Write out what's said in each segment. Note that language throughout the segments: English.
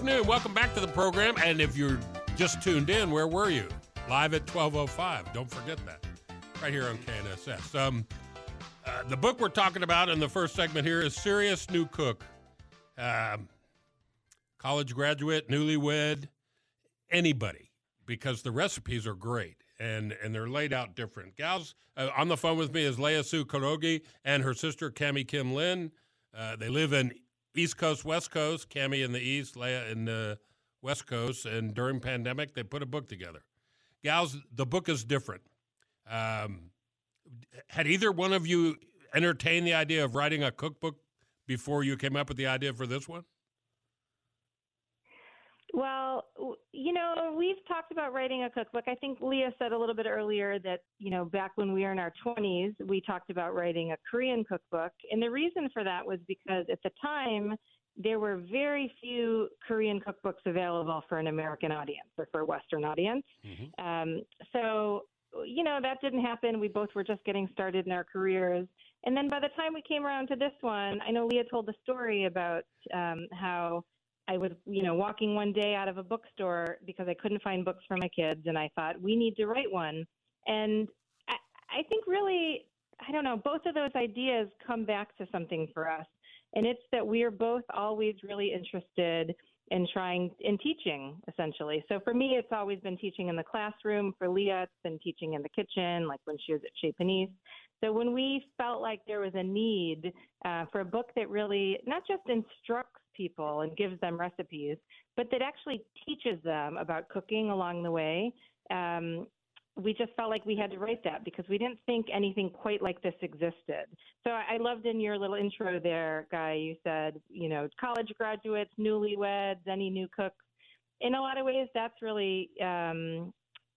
Afternoon. Welcome back to the program. And if you're just tuned in, where were you? Live at 12:05. Don't forget that. Right here on KNSS. Um, uh, the book we're talking about in the first segment here is Serious New Cook. Um, college graduate, newlywed, anybody, because the recipes are great and and they're laid out different. Gals uh, on the phone with me is Leah Su Quiroga and her sister Cammie Kim Lin. Uh, they live in East Coast, West Coast. Cammie in the East, Leah in the West Coast. And during pandemic, they put a book together. Gals, the book is different. Um, had either one of you entertained the idea of writing a cookbook before you came up with the idea for this one? Well, you know, we've talked about writing a cookbook. I think Leah said a little bit earlier that, you know, back when we were in our 20s, we talked about writing a Korean cookbook. And the reason for that was because at the time, there were very few Korean cookbooks available for an American audience or for a Western audience. Mm-hmm. Um, so, you know, that didn't happen. We both were just getting started in our careers. And then by the time we came around to this one, I know Leah told the story about um, how I was, you know, walking one day out of a bookstore because I couldn't find books for my kids, and I thought we need to write one. And I, I think really, I don't know, both of those ideas come back to something for us, and it's that we are both always really interested in trying in teaching essentially. So for me, it's always been teaching in the classroom. For Leah, it's been teaching in the kitchen, like when she was at Chez Panisse. So when we felt like there was a need uh, for a book that really not just instructs people and gives them recipes, but that actually teaches them about cooking along the way. Um, we just felt like we had to write that because we didn't think anything quite like this existed. So I loved in your little intro there, Guy, you said, you know, college graduates, newlyweds, any new cooks. In a lot of ways, that's really, um,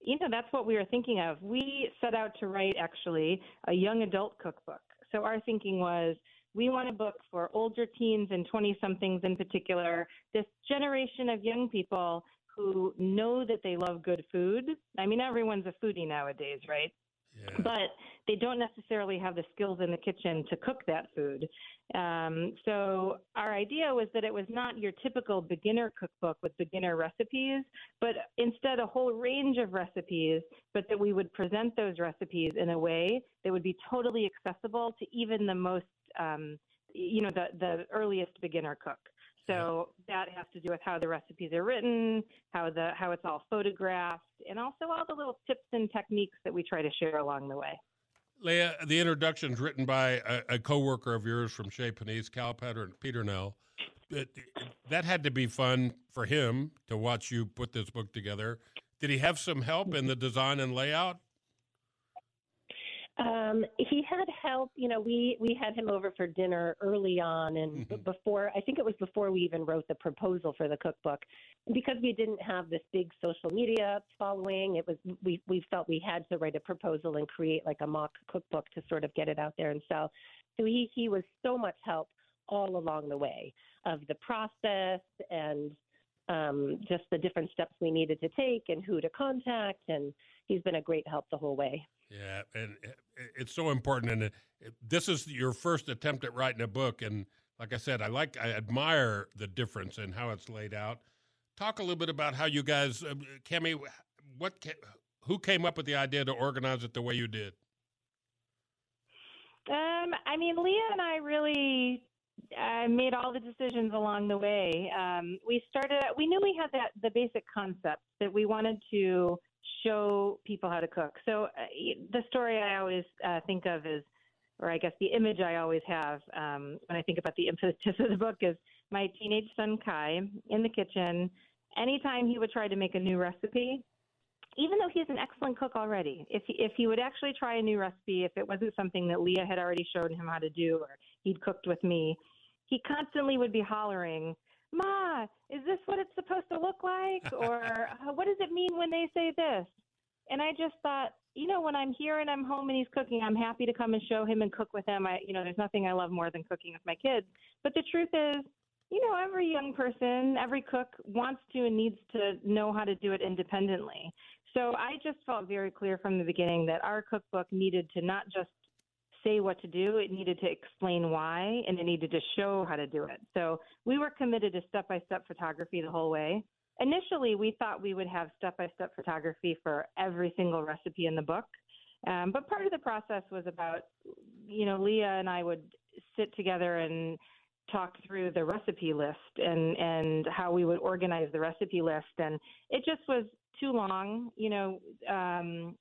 you know, that's what we were thinking of. We set out to write actually a young adult cookbook. So our thinking was we want a book for older teens and 20 somethings in particular, this generation of young people who know that they love good food. I mean, everyone's a foodie nowadays, right? Yeah. But they don't necessarily have the skills in the kitchen to cook that food. Um, so our idea was that it was not your typical beginner cookbook with beginner recipes, but instead a whole range of recipes, but that we would present those recipes in a way that would be totally accessible to even the most um, you know, the, the earliest beginner cook. So that has to do with how the recipes are written, how the how it's all photographed, and also all the little tips and techniques that we try to share along the way. Leah, the introduction is written by a, a coworker of yours from Chez Panisse, Cal Petter Peter, Peternell. It, that had to be fun for him to watch you put this book together. Did he have some help in the design and layout? Um, he had help. You know, we we had him over for dinner early on, and mm-hmm. before I think it was before we even wrote the proposal for the cookbook, because we didn't have this big social media following. It was we we felt we had to write a proposal and create like a mock cookbook to sort of get it out there and sell. So he he was so much help all along the way of the process and um, just the different steps we needed to take and who to contact and he's been a great help the whole way. Yeah, and it's so important. And this is your first attempt at writing a book, and like I said, I like, I admire the difference in how it's laid out. Talk a little bit about how you guys, uh, Cammie, what, who came up with the idea to organize it the way you did? Um, I mean, Leah and I really uh, made all the decisions along the way. Um, we started. We knew we had that the basic concept that we wanted to show people how to cook. So uh, the story I always uh, think of is, or I guess the image I always have um, when I think about the impetus of the book is my teenage son Kai in the kitchen. Anytime he would try to make a new recipe, even though he's an excellent cook already, if he, if he would actually try a new recipe, if it wasn't something that Leah had already shown him how to do or he'd cooked with me, he constantly would be hollering, Ma, is this what it's supposed to look like? Or uh, what does it mean when they say this? And I just thought, you know, when I'm here and I'm home and he's cooking, I'm happy to come and show him and cook with him. I, you know, there's nothing I love more than cooking with my kids. But the truth is, you know, every young person, every cook wants to and needs to know how to do it independently. So I just felt very clear from the beginning that our cookbook needed to not just say what to do, it needed to explain why, and it needed to show how to do it. So we were committed to step by step photography the whole way. Initially, we thought we would have step by step photography for every single recipe in the book. Um, but part of the process was about, you know, Leah and I would sit together and talk through the recipe list and and how we would organize the recipe list and it just was too long you know um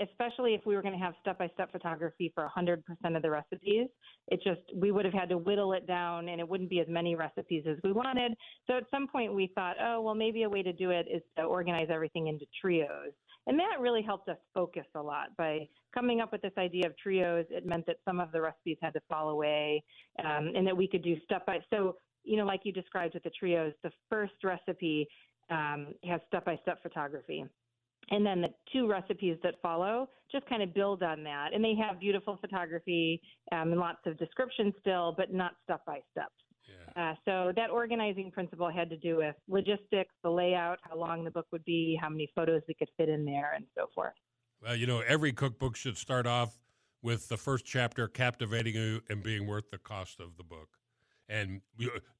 especially if we were going to have step-by-step photography for 100% of the recipes it just we would have had to whittle it down and it wouldn't be as many recipes as we wanted. So at some point we thought oh well maybe a way to do it is to organize everything into trios. And that really helped us focus a lot. By coming up with this idea of trios it meant that some of the recipes had to fall away um, and that we could do step by so you know like you described with the trios the first recipe um, has step-by-step photography and then the two recipes that follow just kind of build on that. And they have beautiful photography um, and lots of description still, but not step by step. Uh, so that organizing principle had to do with logistics, the layout, how long the book would be, how many photos we could fit in there, and so forth. Well, you know, every cookbook should start off with the first chapter captivating you and being worth the cost of the book. And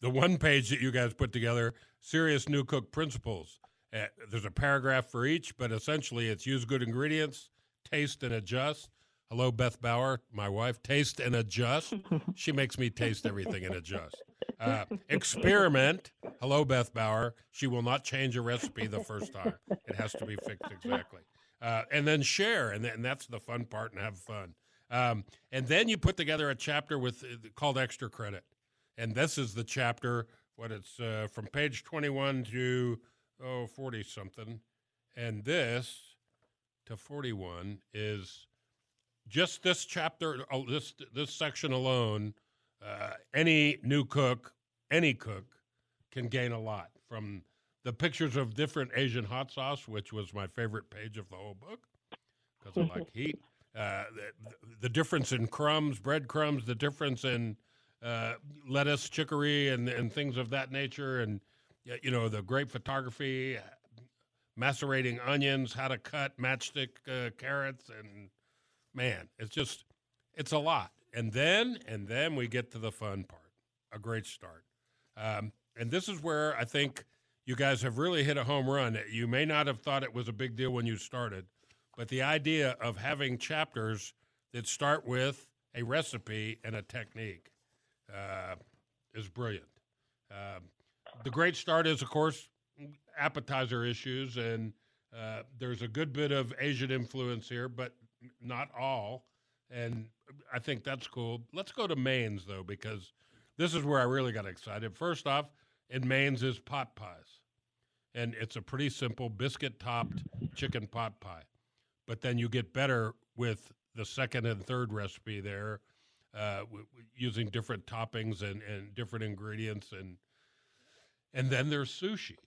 the one page that you guys put together, Serious New Cook Principles uh, there's a paragraph for each, but essentially it's use good ingredients, taste and adjust. Hello, Beth Bauer, my wife. Taste and adjust. she makes me taste everything and adjust. Uh, experiment. Hello, Beth Bauer. She will not change a recipe the first time. It has to be fixed exactly. Uh, and then share, and, and that's the fun part, and have fun. Um, and then you put together a chapter with uh, called extra credit, and this is the chapter. What it's uh, from page 21 to oh, 40 something. And this to 41 is just this chapter, uh, this, this section alone. Uh, any new cook, any cook, can gain a lot from the pictures of different Asian hot sauce, which was my favorite page of the whole book because I like heat. Uh, the, the, difference in crumbs, breadcrumbs, the difference in uh, lettuce, chicory, and, and things of that nature, and you know, the great photography, macerating onions, how to cut matchstick uh, carrots, and man, it's just it's a lot. And then and then we get to the fun part, a great start. Um, and this is where I think you guys have really hit a home run. You may not have thought it was a big deal when you started, but the idea of having chapters that start with a recipe and a technique uh, is brilliant. Um, the great start is, of course, appetizer issues, and uh, there's a good bit of Asian influence here, but not all. And I think that's cool. Let's go to mains though, because this is where I really got excited. First off, in mains is pot pies, and it's a pretty simple biscuit topped chicken pot pie. But then you get better with the second and third recipe there, uh, w- w- using different toppings and, and different ingredients and and then there's sushi.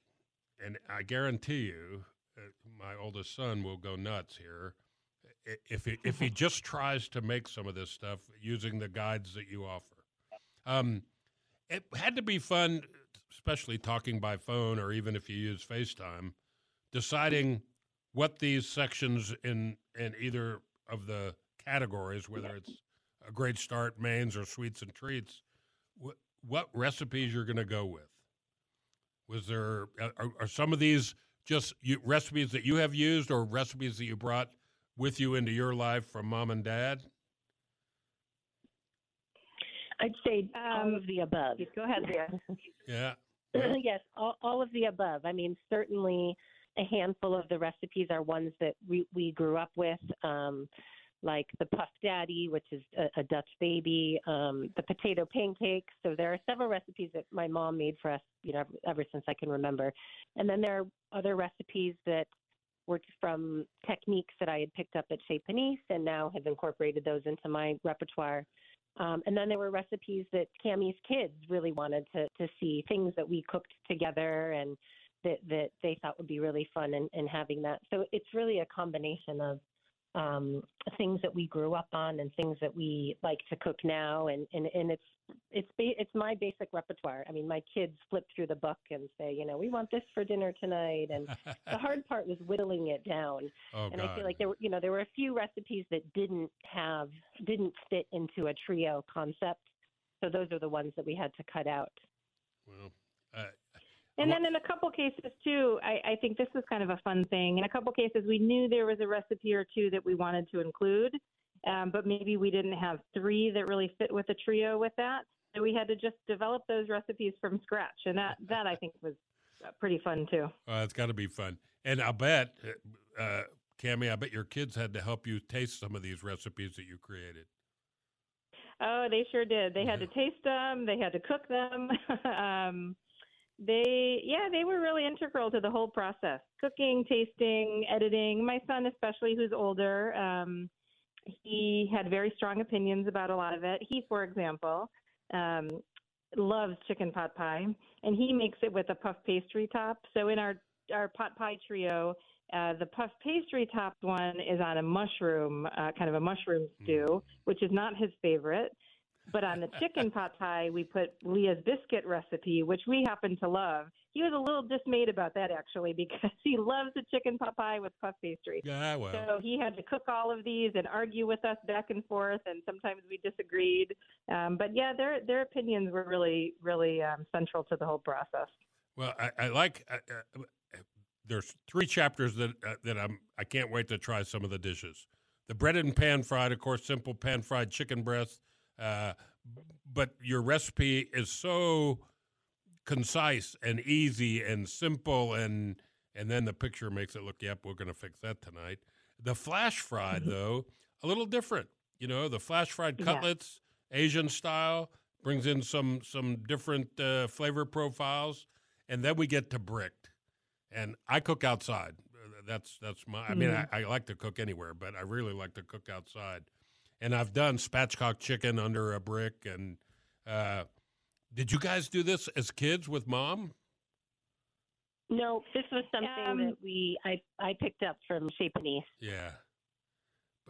And I guarantee you, uh, my oldest son will go nuts here if he, if he just tries to make some of this stuff using the guides that you offer. Um, it had to be fun, especially talking by phone or even if you use FaceTime, deciding what these sections in in either of the categories, whether it's a great start, mains, or sweets and treats, what, what recipes you're going to go with? Was there are, are some of these just you, recipes that you have used, or recipes that you brought with you into your life from mom and dad? I'd say um, all of the above. Go ahead, Leah. yeah. yes, all, all of the above. I mean, certainly a handful of the recipes are ones that we, we grew up with, um, like the Puff Daddy, which is a, a Dutch baby, um, the potato pancakes. So there are several recipes that my mom made for us, you know, ever since I can remember. And then there are other recipes that were from techniques that I had picked up at Chez Panisse and now have incorporated those into my repertoire. Um, and then there were recipes that Cammie's kids really wanted to to see things that we cooked together and that that they thought would be really fun in, in having that. So it's really a combination of um, things that we grew up on and things that we like to cook now, and and and it's it's it's my basic repertoire. I mean, my kids flip through the book and say, you know, we want this for dinner tonight, and the hard part was whittling it down. Oh, and God. I feel like there were, you know, there were a few recipes that didn't have didn't fit into a trio concept. So those are the ones that we had to cut out. Well, uh, and then in a couple cases too, I, I think this is kind of a fun thing. In a couple cases, we knew there was a recipe or two that we wanted to include, um, but maybe we didn't have three that really fit with a trio with that. So we had to just develop those recipes from scratch, and that that I think was uh, pretty fun too. Well, it's got to be fun, and I bet, uh, uh, I bet your kids had to help you taste some of these recipes that you created. Oh, they sure did. They had to taste them. They had to cook them. um, they yeah they were really integral to the whole process. Cooking tasting editing. My son especially who's older um he had very strong opinions about a lot of it. He for example um loves chicken pot pie and he makes it with a puff pastry top. So in our our pot pie trio uh, the puff pastry topped one is on a mushroom, uh, kind of a mushroom stew, which is not his favorite. But on the chicken pot pie, we put Leah's biscuit recipe, which we happen to love. He was a little dismayed about that actually because he loves the chicken pot pie with puff pastry. Yeah, well. So he had to cook all of these and argue with us back and forth, and sometimes we disagreed. Um, but yeah, their their opinions were really really um, central to the whole process. Well, I, I like. Uh, uh, there's three chapters that uh, that I'm. I can't wait to try some of the dishes. The breaded and pan fried, of course, simple pan fried chicken breast. Uh, but your recipe is so concise and easy and simple, and and then the picture makes it look. Yep, we're going to fix that tonight. The flash fried though, a little different. You know, the flash fried cutlets, yeah. Asian style, brings in some some different uh, flavor profiles, and then we get to bricked. And I cook outside. That's that's my. I mean, mm. I, I like to cook anywhere, but I really like to cook outside and I've done spatchcock chicken under a brick. And uh, did you guys do this as kids with mom? No, this was something um, that we I I picked up from Chez Panisse. Yeah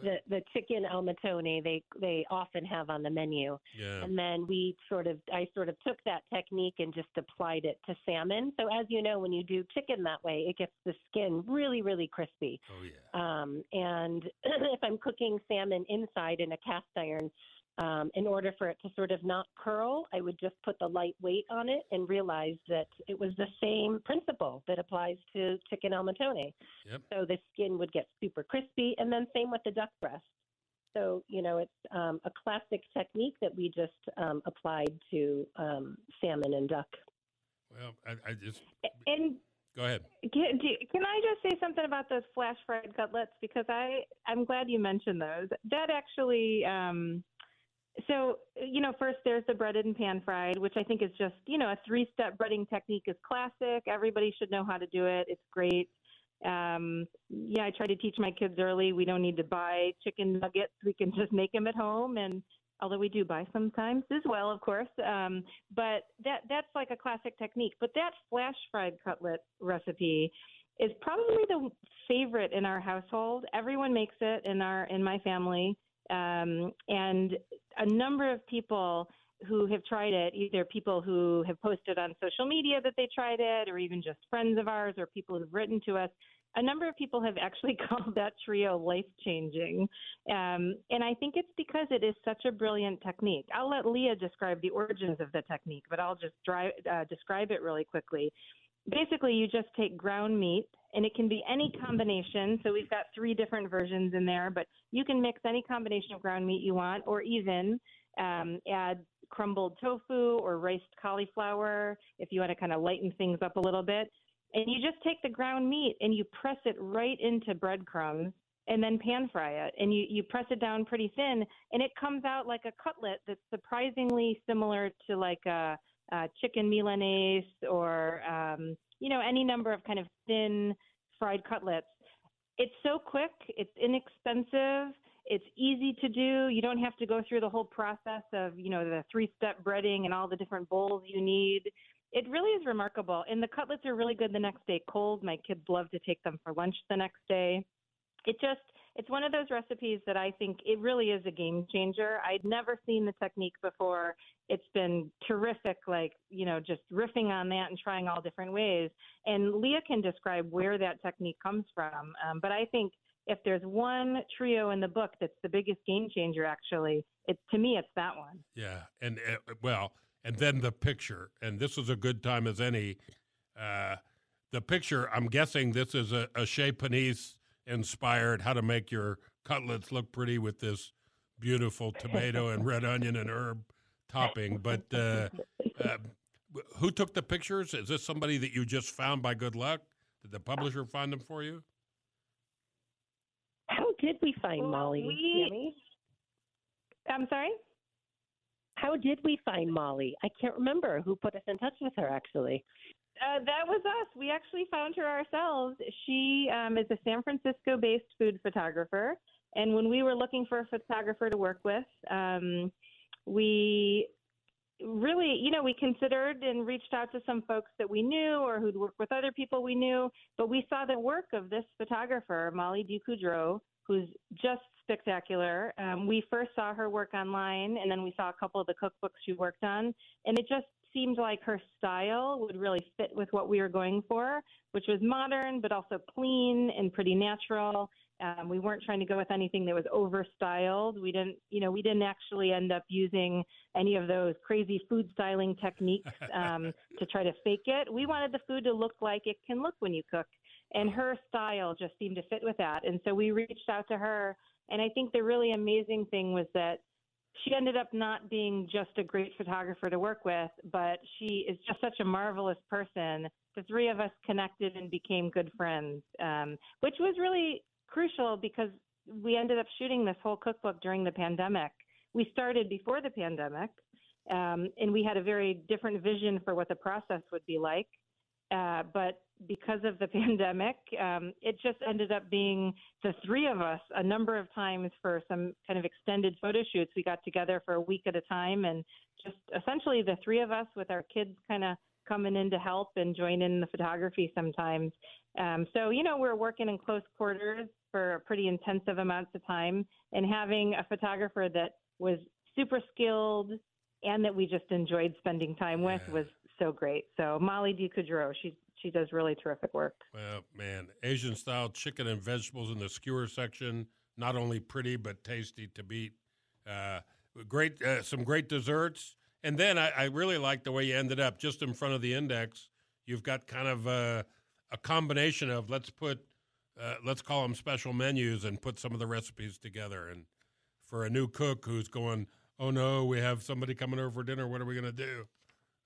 the the chicken al mattone they they often have on the menu. Yeah. And then we sort of I sort of took that technique and just applied it to salmon. So as you know, when you do chicken that way, it gets the skin really really crispy. Oh yeah. Um, and if I'm cooking salmon inside in a cast iron, um, in order for it to sort of not curl, I would just put the light weight on it and realize that it was the same principle that applies to chicken al mattone. Yep. So the skin would get super crispy, and then same with the duck breast. So you know, it's um, a classic technique that we just um, applied to um, salmon and duck. Well, I, I just and go ahead. Can, can I just say something about those flash fried cutlets because I I'm glad you mentioned those. That actually um, so, you know, first there's the breaded and pan fried, which I think is just, you know, a three step breading technique is classic. Everybody should know how to do it. It's great. Um, yeah, I try to teach my kids early. We don't need to buy chicken nuggets. We can just make them at home. And although we do buy sometimes as well, of course. Um, but that that's like a classic technique. But that flash fried cutlet recipe is probably the favorite in our household. Everyone makes it in our in my family. Um, and a number of people who have tried it, either people who have posted on social media that they tried it, or even just friends of ours, or people who've written to us, a number of people have actually called that trio life changing. Um, and I think it's because it is such a brilliant technique. I'll let Leah describe the origins of the technique, but I'll just uh, describe it really quickly. Basically, you just take ground meat, and it can be any combination. So we've got three different versions in there, but you can mix any combination of ground meat you want, or even um, add crumbled tofu or riced cauliflower if you want to kind of lighten things up a little bit. And you just take the ground meat and you press it right into breadcrumbs and then pan fry it. And you, you press it down pretty thin and it comes out like a cutlet that's surprisingly similar to like a, a chicken milanese or, um, you know, any number of kind of thin fried cutlets. It's so quick, it's inexpensive, it's easy to do. You don't have to go through the whole process of, you know, the three step breading and all the different bowls you need it really is remarkable. And the cutlets are really good the next day cold. My kids love to take them for lunch the next day. It just it's one of those recipes that I think it really is a game changer. I'd never seen the technique before. It's been terrific, like, you know, just riffing on that and trying all different ways. And Leah can describe where that technique comes from. Um, but I think if there's one trio in the book that's the biggest game changer, actually, it to me, it's that one. Yeah. And, uh, well, and then the picture. And this is a good time as any. Uh, the picture, I'm guessing this is a, a Chez Panisse inspired how to make your cutlets look pretty with this beautiful tomato and red onion and herb topping. But uh, uh, who took the pictures? Is this somebody that you just found by good luck? Did the publisher find them for you? How did we find well, Molly? We, I'm sorry? How did we find Molly? I can't remember who put us in touch with her, actually. Uh, that was us. We actually found her ourselves. She um, is a San Francisco based food photographer. And when we were looking for a photographer to work with, um, we really, you know, we considered and reached out to some folks that we knew or who'd worked with other people we knew. But we saw the work of this photographer, Molly DeCoudreaux, who's just spectacular. Um, we first saw her work online, and then we saw a couple of the cookbooks she worked on, and it just seemed like her style would really fit with what we were going for, which was modern but also clean and pretty natural. Um, we weren't trying to go with anything that was over styled. We didn't, you know, we didn't actually end up using any of those crazy food styling techniques um, to try to fake it. We wanted the food to look like it can look when you cook and her style just seemed to fit with that. And so we reached out to her, and I think the really amazing thing was that she ended up not being just a great photographer to work with, but she is just such a marvelous person. The three of us connected and became good friends, um, which was really crucial because we ended up shooting this whole cookbook during the pandemic. We started before the pandemic, um, and we had a very different vision for what the process would be like. Uh, but because of the pandemic, um, it just ended up being the three of us a number of times for some kind of extended photo shoots. We got together for a week at a time and just essentially the three of us with our kids kind of coming in to help and join in the photography sometimes. Um, so, you know, we're working in close quarters for pretty intensive amounts of time and having a photographer that was super skilled and that we just enjoyed spending time with Yeah. was so great. So Molly DeCoudreaux, she she does really terrific work. Well, man, Asian style chicken and vegetables in the skewer section, not only pretty but tasty to beat. Uh, great, uh, some great desserts, and then I, I really like the way you ended up just in front of the index. You've got kind of a, a combination of let's put, uh, let's call them special menus and put some of the recipes together. And for a new cook who's going, oh no, we have somebody coming over for dinner. What are we going to do?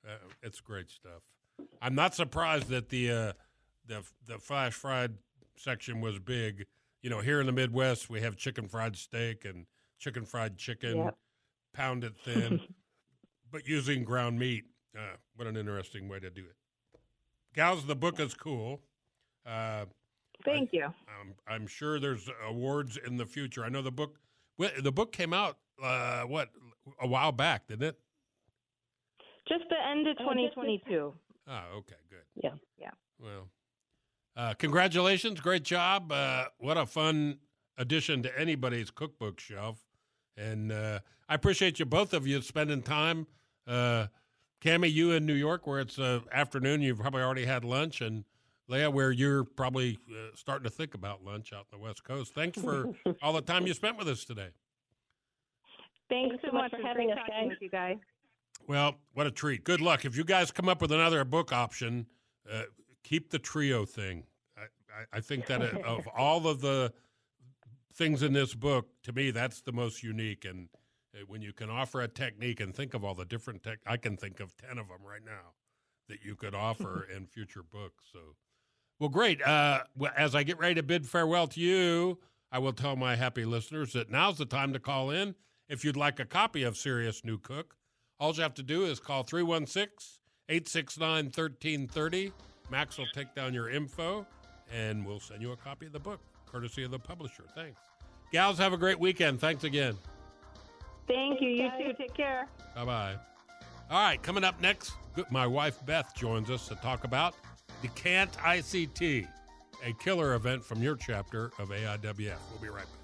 Uh, it's great stuff. I'm not surprised that the uh, the the flash fried section was big. You know, here in the Midwest, we have chicken fried steak and chicken fried chicken, Yep. pounded thin, but using ground meat. Uh, what an interesting way to do it. Gals, the book is cool. Uh, Thank you. I'm, I'm sure there's awards in the future. I know the book. The book came out uh, what a while back, didn't it? Just the end of Oh, just this- 2022. Oh, okay, good. Yeah. Yeah. Well, uh, congratulations, great job. Uh, what a fun addition to anybody's cookbook shelf. And uh, I appreciate you both of you spending time. Uh, Cammie, you in New York, where it's uh, afternoon, you've probably already had lunch, and Leah, where you're probably uh, starting to think about lunch out in the West Coast. Thanks for all the time you spent with us today. Thanks, Thanks so so much much for having us, talking guys. With you guys. Well, what a treat. Good luck. If you guys come up with another book option, uh, keep the trio thing. I, I, I think that of all of the things in this book, to me, that's the most unique. And uh, when you can offer a technique and think of all the different tech, I can think of 10 of them right now that you could offer in future books. So, well, great. Uh, well, as I get ready to bid farewell to you, I will tell my happy listeners that now's the time to call in. If you'd like a copy of Serious New Cook, all you have to do is call 316 869 1330. Max will take down your info and we'll send you a copy of the book, courtesy of the publisher. Thanks. Gals, have a great weekend. Thanks again. Thank you. You too. Take care. Bye bye. All right, coming up next, my wife Beth joins us to talk about Decant ICT, a killer event from your chapter of AIWF. We'll be right back.